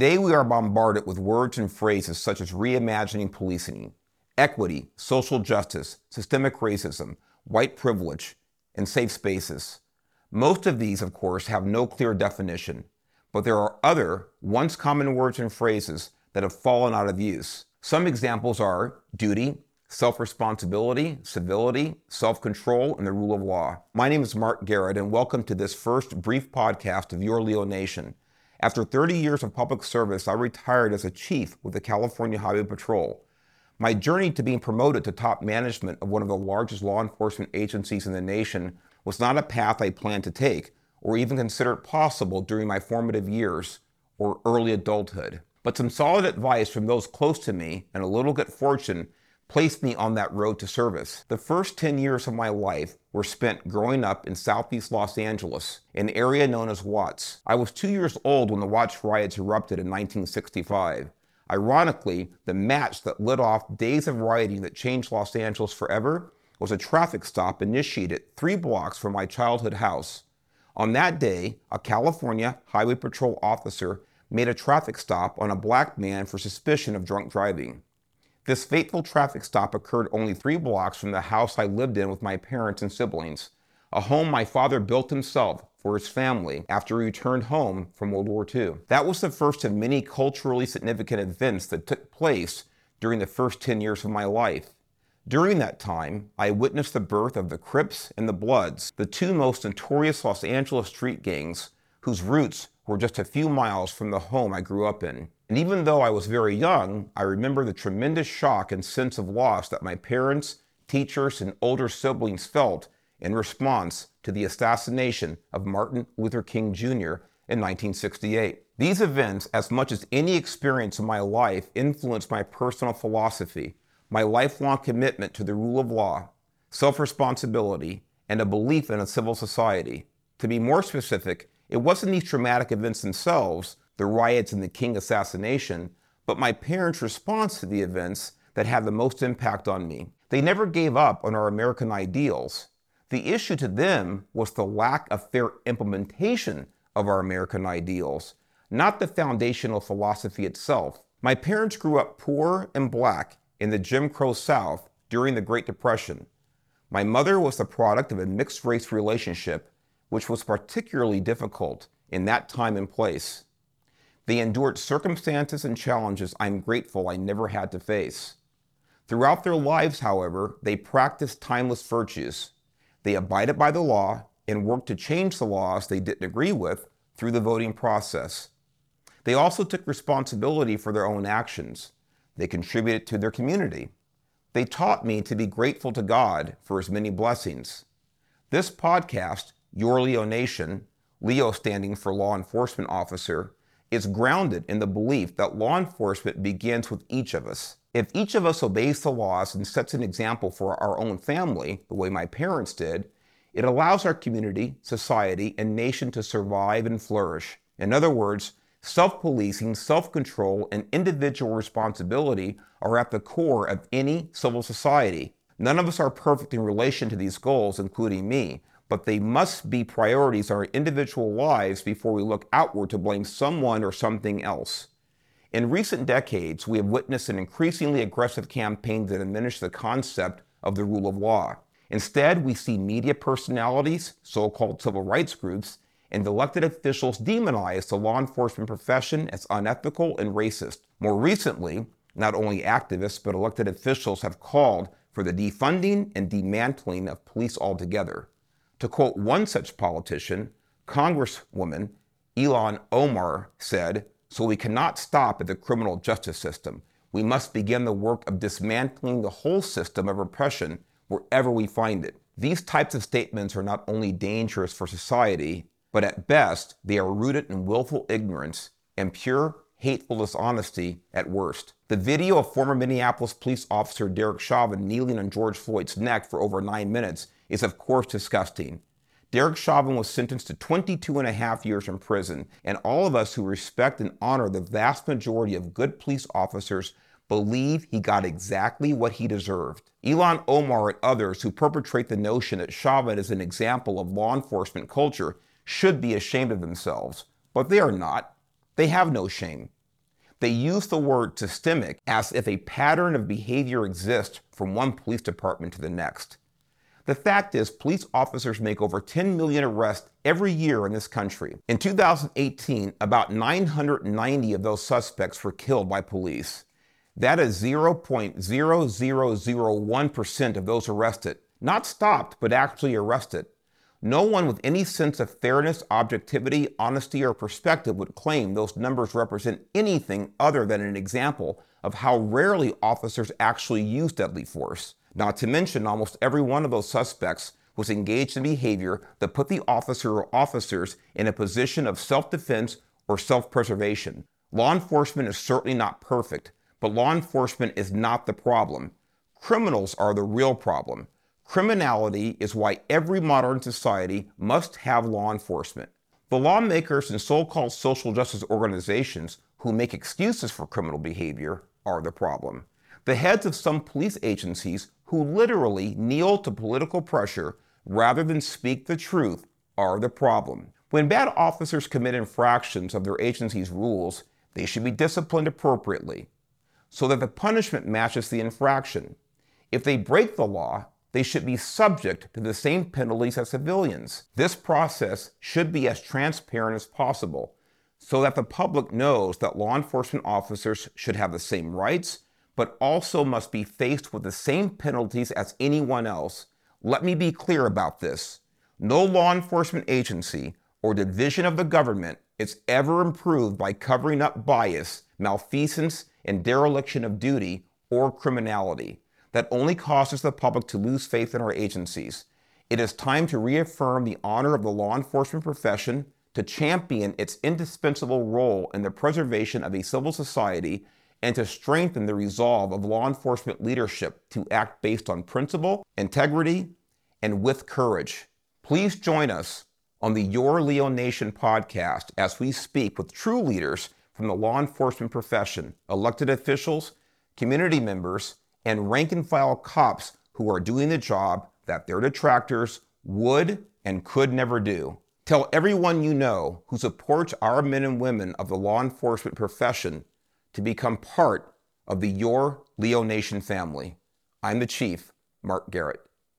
Today, we are bombarded with words and phrases such as reimagining policing, equity, social justice, systemic racism, white privilege, and safe spaces. Most of these, of course, have no clear definition, but there are other, once common words and phrases that have fallen out of use. Some examples are duty, self responsibility, civility, self control, and the rule of law. My name is Mark Garrett, and welcome to this first brief podcast of Your Leo Nation. After 30 years of public service, I retired as a chief with the California Highway Patrol. My journey to being promoted to top management of one of the largest law enforcement agencies in the nation was not a path I planned to take or even considered possible during my formative years or early adulthood. But some solid advice from those close to me and a little good fortune placed me on that road to service. The first 10 years of my life were spent growing up in southeast Los Angeles, an area known as Watts. I was two years old when the Watts riots erupted in 1965. Ironically, the match that lit off days of rioting that changed Los Angeles forever was a traffic stop initiated three blocks from my childhood house. On that day, a California Highway Patrol officer made a traffic stop on a black man for suspicion of drunk driving. This fateful traffic stop occurred only three blocks from the house I lived in with my parents and siblings, a home my father built himself for his family after he returned home from World War II. That was the first of many culturally significant events that took place during the first 10 years of my life. During that time, I witnessed the birth of the Crips and the Bloods, the two most notorious Los Angeles street gangs whose roots were just a few miles from the home I grew up in. And even though I was very young, I remember the tremendous shock and sense of loss that my parents, teachers, and older siblings felt in response to the assassination of Martin Luther King Jr. in 1968. These events, as much as any experience in my life, influenced my personal philosophy, my lifelong commitment to the rule of law, self responsibility, and a belief in a civil society. To be more specific, it wasn't these traumatic events themselves the riots and the King assassination, but my parents' response to the events that had the most impact on me. They never gave up on our American ideals. The issue to them was the lack of fair implementation of our American ideals, not the foundational philosophy itself. My parents grew up poor and black in the Jim Crow South during the Great Depression. My mother was the product of a mixed race relationship, which was particularly difficult in that time and place. They endured circumstances and challenges I'm grateful I never had to face. Throughout their lives, however, they practiced timeless virtues. They abided by the law and worked to change the laws they didn't agree with through the voting process. They also took responsibility for their own actions. They contributed to their community. They taught me to be grateful to God for his many blessings. This podcast, Your Leo Nation, Leo standing for law enforcement officer, is grounded in the belief that law enforcement begins with each of us. If each of us obeys the laws and sets an example for our own family, the way my parents did, it allows our community, society, and nation to survive and flourish. In other words, self policing, self control, and individual responsibility are at the core of any civil society. None of us are perfect in relation to these goals, including me, but they must be priorities in our individual lives before we look outward to blame someone or something else. In recent decades, we have witnessed an increasingly aggressive campaign to diminish the concept of the rule of law. Instead, we see media personalities, so called civil rights groups, and elected officials demonize the law enforcement profession as unethical and racist. More recently, not only activists but elected officials have called for the defunding and dismantling of police altogether. To quote one such politician, Congresswoman Ilhan Omar said, So we cannot stop at the criminal justice system. We must begin the work of dismantling the whole system of repression wherever we find it. These types of statements are not only dangerous for society, but at best, they are rooted in willful ignorance and pure, hateful dishonesty at worst. The video of former Minneapolis police officer Derek Chauvin kneeling on George Floyd's neck for over nine minutes is of course disgusting. Derek Chauvin was sentenced to 22 and a half years in prison, and all of us who respect and honor the vast majority of good police officers believe he got exactly what he deserved. Ilhan Omar and others who perpetrate the notion that Chauvin is an example of law enforcement culture should be ashamed of themselves, but they are not. They have no shame. They use the word systemic as if a pattern of behavior exists from one police department to the next. The fact is, police officers make over 10 million arrests every year in this country. In 2018, about 990 of those suspects were killed by police. That is 0.0001% of those arrested. Not stopped, but actually arrested. No one with any sense of fairness, objectivity, honesty, or perspective would claim those numbers represent anything other than an example of how rarely officers actually use deadly force. Not to mention, almost every one of those suspects was engaged in behavior that put the officer or officers in a position of self defense or self preservation. Law enforcement is certainly not perfect, but law enforcement is not the problem. Criminals are the real problem. Criminality is why every modern society must have law enforcement. The lawmakers and so called social justice organizations who make excuses for criminal behavior are the problem. The heads of some police agencies who literally kneel to political pressure rather than speak the truth are the problem. When bad officers commit infractions of their agency's rules, they should be disciplined appropriately so that the punishment matches the infraction. If they break the law, they should be subject to the same penalties as civilians. This process should be as transparent as possible so that the public knows that law enforcement officers should have the same rights, but also must be faced with the same penalties as anyone else. Let me be clear about this. No law enforcement agency or division of the government is ever improved by covering up bias, malfeasance, and dereliction of duty or criminality that only causes the public to lose faith in our agencies. It is time to reaffirm the honor of the law enforcement profession, to champion its indispensable role in the preservation of a civil society, and to strengthen the resolve of law enforcement leadership to act based on principle, integrity, and with courage. Please join us on the Your Leo Nation podcast as we speak with true leaders from the law enforcement profession, elected officials, community members, and rank and file cops who are doing the job that their detractors would and could never do. Tell everyone you know who supports our men and women of the law enforcement profession to become part of the Your Leo Nation family. I'm the Chief, Mark Garrett.